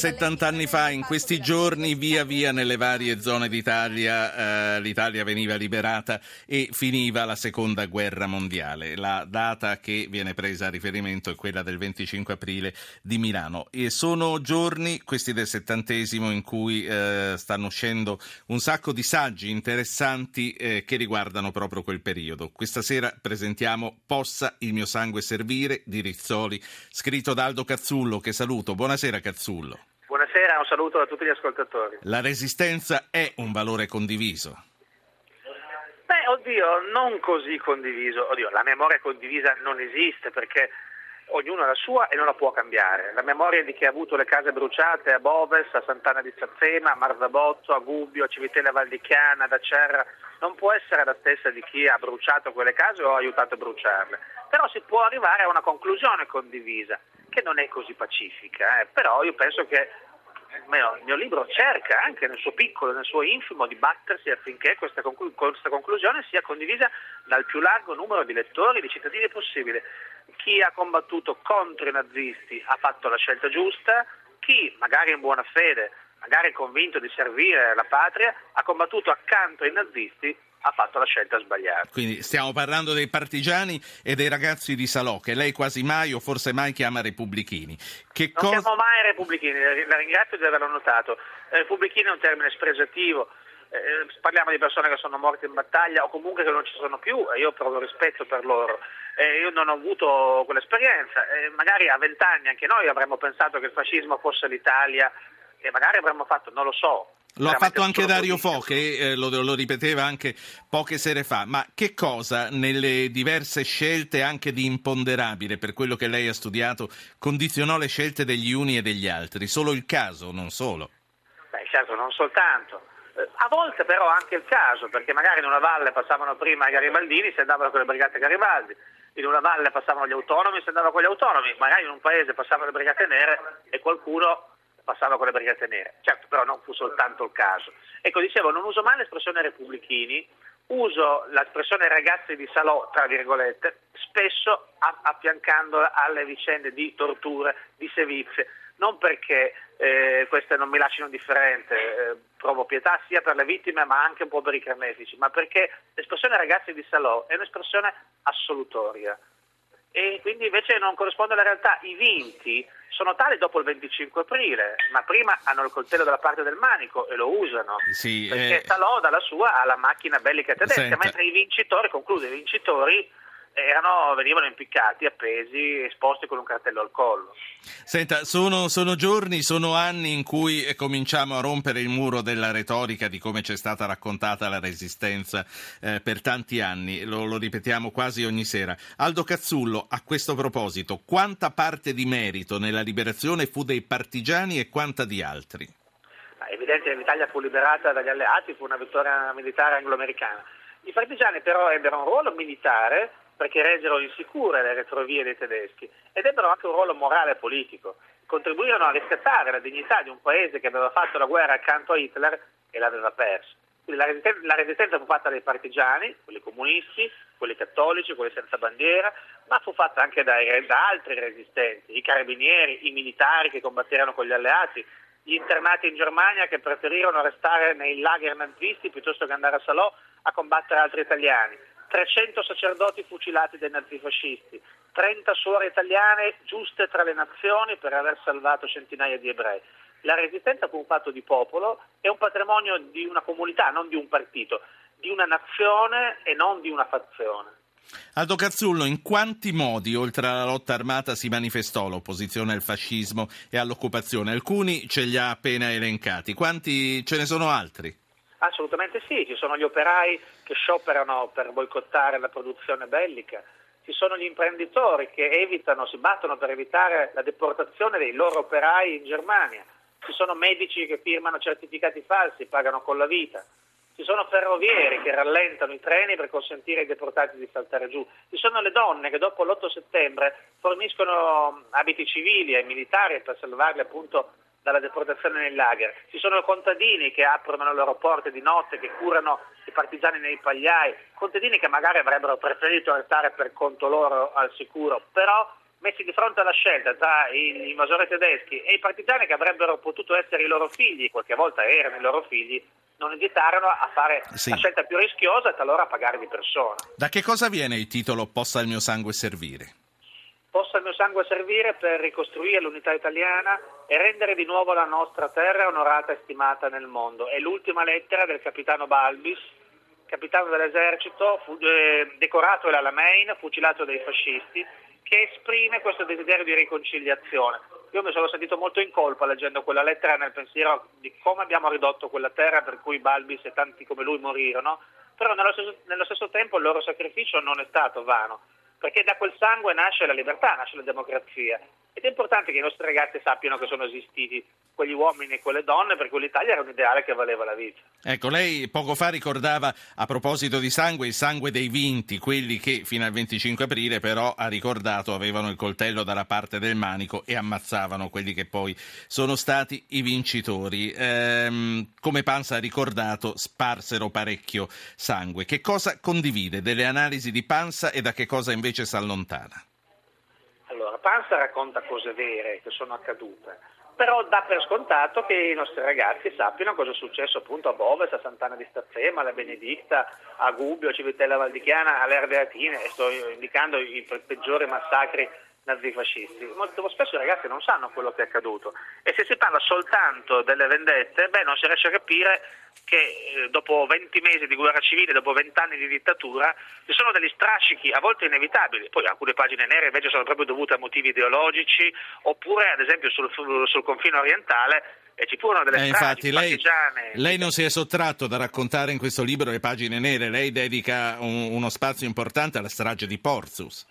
70 anni fa, in questi giorni, via via nelle varie zone d'Italia, eh, l'Italia veniva liberata e finiva la seconda guerra mondiale. La data che viene presa a riferimento è quella del 25 aprile di Milano. E sono giorni, questi del settantesimo, in cui eh, stanno uscendo un sacco di saggi interessanti eh, che riguardano proprio quel periodo. Questa sera presentiamo Possa il mio sangue servire di Rizzoli, scritto da Aldo Cazzullo, che saluto. Buonasera Cazzullo. Buonasera, un saluto a tutti gli ascoltatori. La resistenza è un valore condiviso. Beh, oddio, non così condiviso. Oddio, la memoria condivisa non esiste perché ognuno ha la sua e non la può cambiare. La memoria di chi ha avuto le case bruciate a Boves, a Sant'Anna di Sazzema, a Marzabotto, a Gubbio, a Civitella Valdichiana, ad Acerra, non può essere la stessa di chi ha bruciato quelle case o ha aiutato a bruciarle. Però si può arrivare a una conclusione condivisa, che non è così pacifica, eh. però io penso che il mio libro cerca anche nel suo piccolo, nel suo infimo, di battersi affinché questa, conclu- questa conclusione sia condivisa dal più largo numero di lettori, di cittadini possibile. Chi ha combattuto contro i nazisti ha fatto la scelta giusta, chi magari in buona fede, magari convinto di servire la patria, ha combattuto accanto ai nazisti ha fatto la scelta sbagliata. Quindi stiamo parlando dei partigiani e dei ragazzi di Salò, che lei quasi mai o forse mai chiama repubblichini. Che non cosa... chiamo mai repubblichini, la ringrazio di averlo notato. Repubblichini è un termine spregiativo. Eh, parliamo di persone che sono morte in battaglia o comunque che non ci sono più e io provo rispetto per loro. Eh, io non ho avuto quell'esperienza e magari a vent'anni anche noi avremmo pensato che il fascismo fosse l'Italia e magari avremmo fatto, non lo so, lo ha fatto anche Dario Fo, che eh, lo, lo, ripeteva anche poche sere fa. Ma che cosa nelle diverse scelte, anche di imponderabile, per quello che lei ha studiato, condizionò le scelte degli uni e degli altri? Solo il caso, non solo? Beh, certo, non soltanto. Eh, a volte però anche il caso, perché magari in una valle passavano prima i garibaldini, si andavano con le brigate Garibaldi, in una valle passavano gli autonomi, si andava con gli autonomi, magari in un paese passavano le brigate nere e qualcuno passava con le brigate nere. Certo, però non fu soltanto il caso. Ecco, dicevo, non uso mai l'espressione repubblichini, uso l'espressione ragazzi di Salò, tra virgolette, spesso affiancandola alle vicende di torture, di sevizie, non perché eh, queste non mi lasciano indifferente, eh, provo pietà sia per le vittime ma anche un po' per i carnefici, ma perché l'espressione ragazzi di Salò è un'espressione assolutoria e quindi invece non corrisponde alla realtà. I vinti sono tali dopo il 25 aprile, ma prima hanno il coltello dalla parte del manico e lo usano. Sì, perché eh... Salò dalla sua alla macchina bellica tedesca, Senta. mentre i vincitori, conclude, i vincitori erano, venivano impiccati, appesi, esposti con un cartello al collo. Senta, sono, sono, giorni, sono anni in cui cominciamo a rompere il muro della retorica di come c'è stata raccontata la resistenza eh, per tanti anni, lo, lo, ripetiamo quasi ogni sera. Aldo Cazzullo, a questo proposito, quanta parte di merito nella liberazione fu dei partigiani e quanta di altri? È evidente che l'Italia fu liberata dagli alleati, fu una vittoria militare anglo-americana. I partigiani però ebbero un ruolo militare perché resero insicure le retrovie dei tedeschi ed ebbero anche un ruolo morale e politico. Contribuirono a riscattare la dignità di un paese che aveva fatto la guerra accanto a Hitler e l'aveva persa. La resistenza, la resistenza fu fatta dai partigiani, quelli comunisti, quelli cattolici, quelli senza bandiera, ma fu fatta anche dai, da altri resistenti, i carabinieri, i militari che combatterono con gli alleati, gli internati in Germania che preferirono restare nei lager nazisti piuttosto che andare a Salò a combattere altri italiani 300 sacerdoti fucilati dai nazifascisti, 30 suore italiane giuste tra le nazioni per aver salvato centinaia di ebrei. La resistenza fu un fatto di popolo e un patrimonio di una comunità, non di un partito, di una nazione e non di una fazione. Aldo Cazzullo, in quanti modi, oltre alla lotta armata, si manifestò l'opposizione al fascismo e all'occupazione? Alcuni ce li ha appena elencati, quanti ce ne sono altri? Assolutamente sì, ci sono gli operai che scioperano per boicottare la produzione bellica, ci sono gli imprenditori che evitano, si battono per evitare la deportazione dei loro operai in Germania, ci sono medici che firmano certificati falsi, pagano con la vita, ci sono ferrovieri che rallentano i treni per consentire ai deportati di saltare giù, ci sono le donne che dopo l'8 settembre forniscono abiti civili ai militari per salvarli appunto dalla deportazione nei lager, ci sono contadini che aprono le loro porte di notte, che curano i partigiani nei pagliai, contadini che magari avrebbero preferito restare per conto loro al sicuro, però messi di fronte alla scelta tra i invasori tedeschi e i partigiani che avrebbero potuto essere i loro figli, qualche volta erano i loro figli, non esitarono a fare sì. la scelta più rischiosa e talora a pagare di persona. Da che cosa viene il titolo Possa il mio sangue servire? Possa il mio sangue servire per ricostruire l'unità italiana e rendere di nuovo la nostra terra onorata e stimata nel mondo. È l'ultima lettera del capitano Balbis, capitano dell'esercito, fu, eh, decorato dall'Alamein, fucilato dai fascisti, che esprime questo desiderio di riconciliazione. Io mi sono sentito molto in colpa leggendo quella lettera nel pensiero di come abbiamo ridotto quella terra per cui Balbis e tanti come lui morirono, però nello stesso, nello stesso tempo il loro sacrificio non è stato vano perché da quel sangue nasce la libertà, nasce la democrazia ed è importante che i nostri ragazzi sappiano che sono esistiti quegli uomini e quelle donne per cui l'Italia era un ideale che valeva la vita. Ecco, lei poco fa ricordava a proposito di sangue il sangue dei vinti, quelli che fino al 25 aprile però ha ricordato avevano il coltello dalla parte del manico e ammazzavano quelli che poi sono stati i vincitori. Ehm, come Panza ha ricordato, sparsero parecchio sangue. Che cosa condivide delle analisi di Panza e da che cosa invece si allontana? Panza racconta cose vere che sono accadute, però dà per scontato che i nostri ragazzi sappiano cosa è successo appunto a Boves, a Sant'Anna di Stazzema, alla Benedicta, a Gubbio, a Civitella Valdichiana, alle Ardeatine e sto indicando i peggiori massacri nazifascisti. Molto spesso i ragazzi non sanno quello che è accaduto e se si parla soltanto delle vendette, beh, non si riesce a capire che eh, dopo 20 mesi di guerra civile, dopo 20 anni di dittatura, ci sono degli strascichi a volte inevitabili, poi alcune pagine nere invece sono proprio dovute a motivi ideologici, oppure ad esempio sul, sul confine orientale e ci furono delle eh, infatti, lei, lei, non si è sottratto da raccontare in questo libro le pagine nere, lei dedica un, uno spazio importante alla strage di Porzus.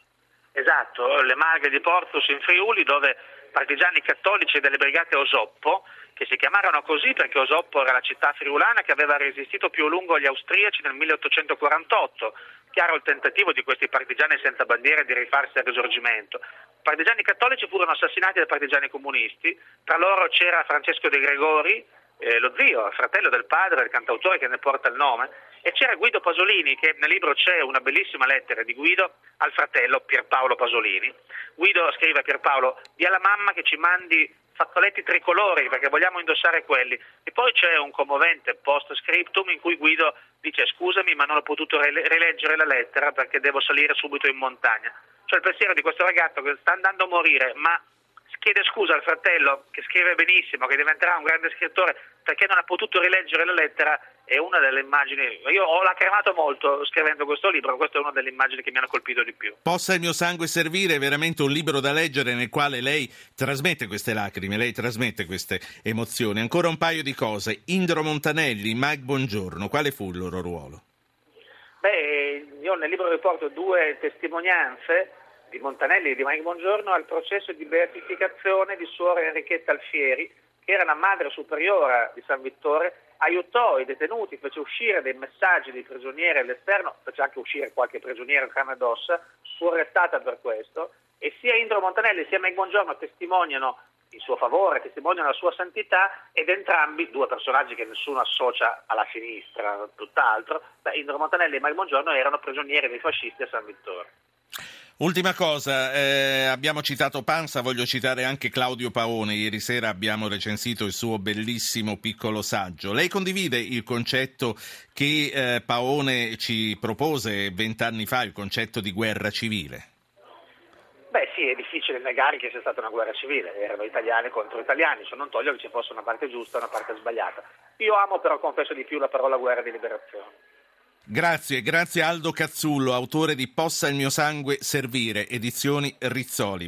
Esatto, le Maghe di Portus in Friuli dove partigiani cattolici delle brigate Osoppo, che si chiamarono così perché Osoppo era la città friulana che aveva resistito più a lungo agli austriaci nel 1848, chiaro il tentativo di questi partigiani senza bandiera di rifarsi al risorgimento. Partigiani cattolici furono assassinati dai partigiani comunisti, tra loro c'era Francesco De Gregori, eh, lo zio, fratello del padre, il cantautore che ne porta il nome, e c'era Guido Pasolini, che nel libro c'è una bellissima lettera di Guido al fratello Pierpaolo Pasolini. Guido scrive a Pierpaolo, di alla mamma che ci mandi fazzoletti tricolori perché vogliamo indossare quelli. E poi c'è un commovente post scriptum in cui Guido dice scusami ma non ho potuto rileggere la lettera perché devo salire subito in montagna. Cioè il pensiero di questo ragazzo che sta andando a morire ma chiede scusa al fratello che scrive benissimo, che diventerà un grande scrittore perché non ha potuto rileggere la lettera è una delle immagini, io ho lacrimato molto scrivendo questo libro, questa è una delle immagini che mi hanno colpito di più. Possa il mio sangue servire è veramente un libro da leggere nel quale lei trasmette queste lacrime, lei trasmette queste emozioni. Ancora un paio di cose. Indro Montanelli, Mike Buongiorno, quale fu il loro ruolo? Beh, io nel libro riporto due testimonianze di Montanelli e di Mike Buongiorno al processo di beatificazione di suora Enrichetta Alfieri, che era la madre superiora di San Vittore, aiutò i detenuti, fece uscire dei messaggi dei prigionieri all'esterno, fece anche uscire qualche prigioniero in carne ed ossa, fu arrestata per questo, e sia Indro Montanelli sia Mike Buongiorno testimoniano in suo favore, testimoniano la sua santità ed entrambi, due personaggi che nessuno associa alla sinistra, tutt'altro, beh, Indro Montanelli e Mike Buongiorno erano prigionieri dei fascisti a San Vittore. Ultima cosa, eh, abbiamo citato Panza, voglio citare anche Claudio Paone. Ieri sera abbiamo recensito il suo bellissimo piccolo saggio. Lei condivide il concetto che eh, Paone ci propose vent'anni fa, il concetto di guerra civile? Beh sì, è difficile negare che sia stata una guerra civile, erano italiani contro italiani, ciò non toglie che ci fosse una parte giusta e una parte sbagliata. Io amo però, confesso di più, la parola guerra di liberazione. Grazie, grazie Aldo Cazzullo, autore di Possa il mio sangue servire, edizioni Rizzoli.